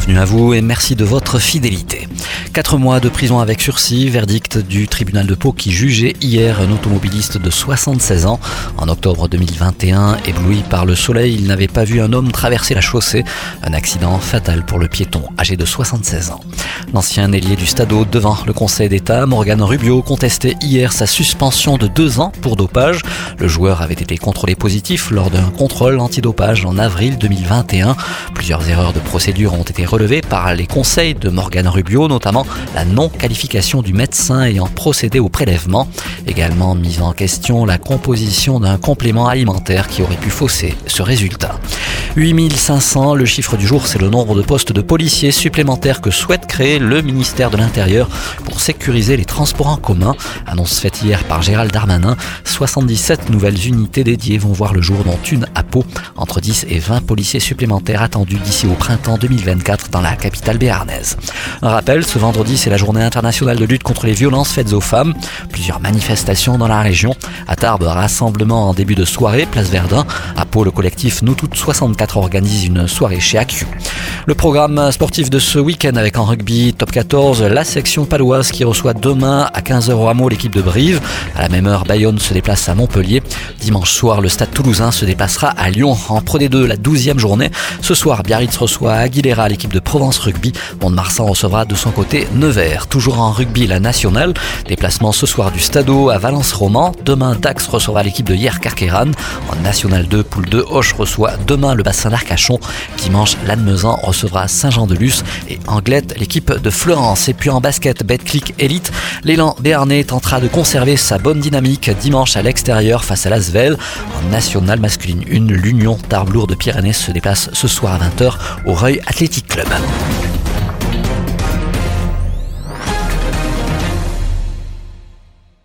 Bienvenue à vous et merci de votre fidélité. Quatre mois de prison avec sursis, verdict du tribunal de Pau qui jugeait hier un automobiliste de 76 ans. En octobre 2021, ébloui par le soleil, il n'avait pas vu un homme traverser la chaussée. Un accident fatal pour le piéton âgé de 76 ans. L'ancien ailier du Stadeau devant le Conseil d'État, Morgan Rubio, contestait hier sa suspension de deux ans pour dopage. Le joueur avait été contrôlé positif lors d'un contrôle antidopage en avril 2021. Plusieurs erreurs de procédure ont été relevées par les conseils de Morgan Rubio, notamment la non-qualification du médecin ayant procédé au prélèvement. Également mise en question la composition d'un complément alimentaire qui aurait pu fausser ce résultat. 8500, le chiffre du jour, c'est le nombre de postes de policiers supplémentaires que souhaite créer le ministère de l'Intérieur pour sécuriser les transports en commun. Annonce faite hier par Gérald Darmanin, 77 nouvelles unités dédiées vont voir le jour, dont une à Pau. Entre 10 et 20 policiers supplémentaires attendus d'ici au printemps 2024 dans la capitale béarnaise. Un rappel, ce vendredi, c'est la journée internationale de lutte contre les violences faites aux femmes. Plusieurs manifestations dans la région. À Tarbes, rassemblement en début de soirée, place Verdun. À Pau, le collectif Nous Toutes 64 organise une soirée chez AQ. Le programme sportif de ce week-end avec en rugby top 14, la section paloise qui reçoit demain à 15h au hameau l'équipe de Brive. À la même heure, Bayonne se déplace à Montpellier. Dimanche soir, le stade toulousain se déplacera à Lyon. En Pro D2, la 12e journée. Ce soir, Biarritz reçoit Aguilera, l'équipe de Provence Rugby. Mont-de-Marsan recevra de son côté Nevers. Toujours en rugby, la nationale. Déplacement ce soir du Stadeau à Valence-Roman. Demain, Dax recevra l'équipe de Hier Carqueran. En National 2, poule 2, Hoche reçoit demain le bassin d'Arcachon. Dimanche, Lannemezan recevra Saint-Jean-de-Luz et Anglette, l'équipe de Florence. Et puis en basket, Betclic Elite, l'élan béarnais tentera de conserver sa bonne dynamique dimanche à l'extérieur face à l'Asvel. En National masculine 1, l'Union Tarbes de Pyrénées se déplace ce soir à 20h au Reuil Athletic Club.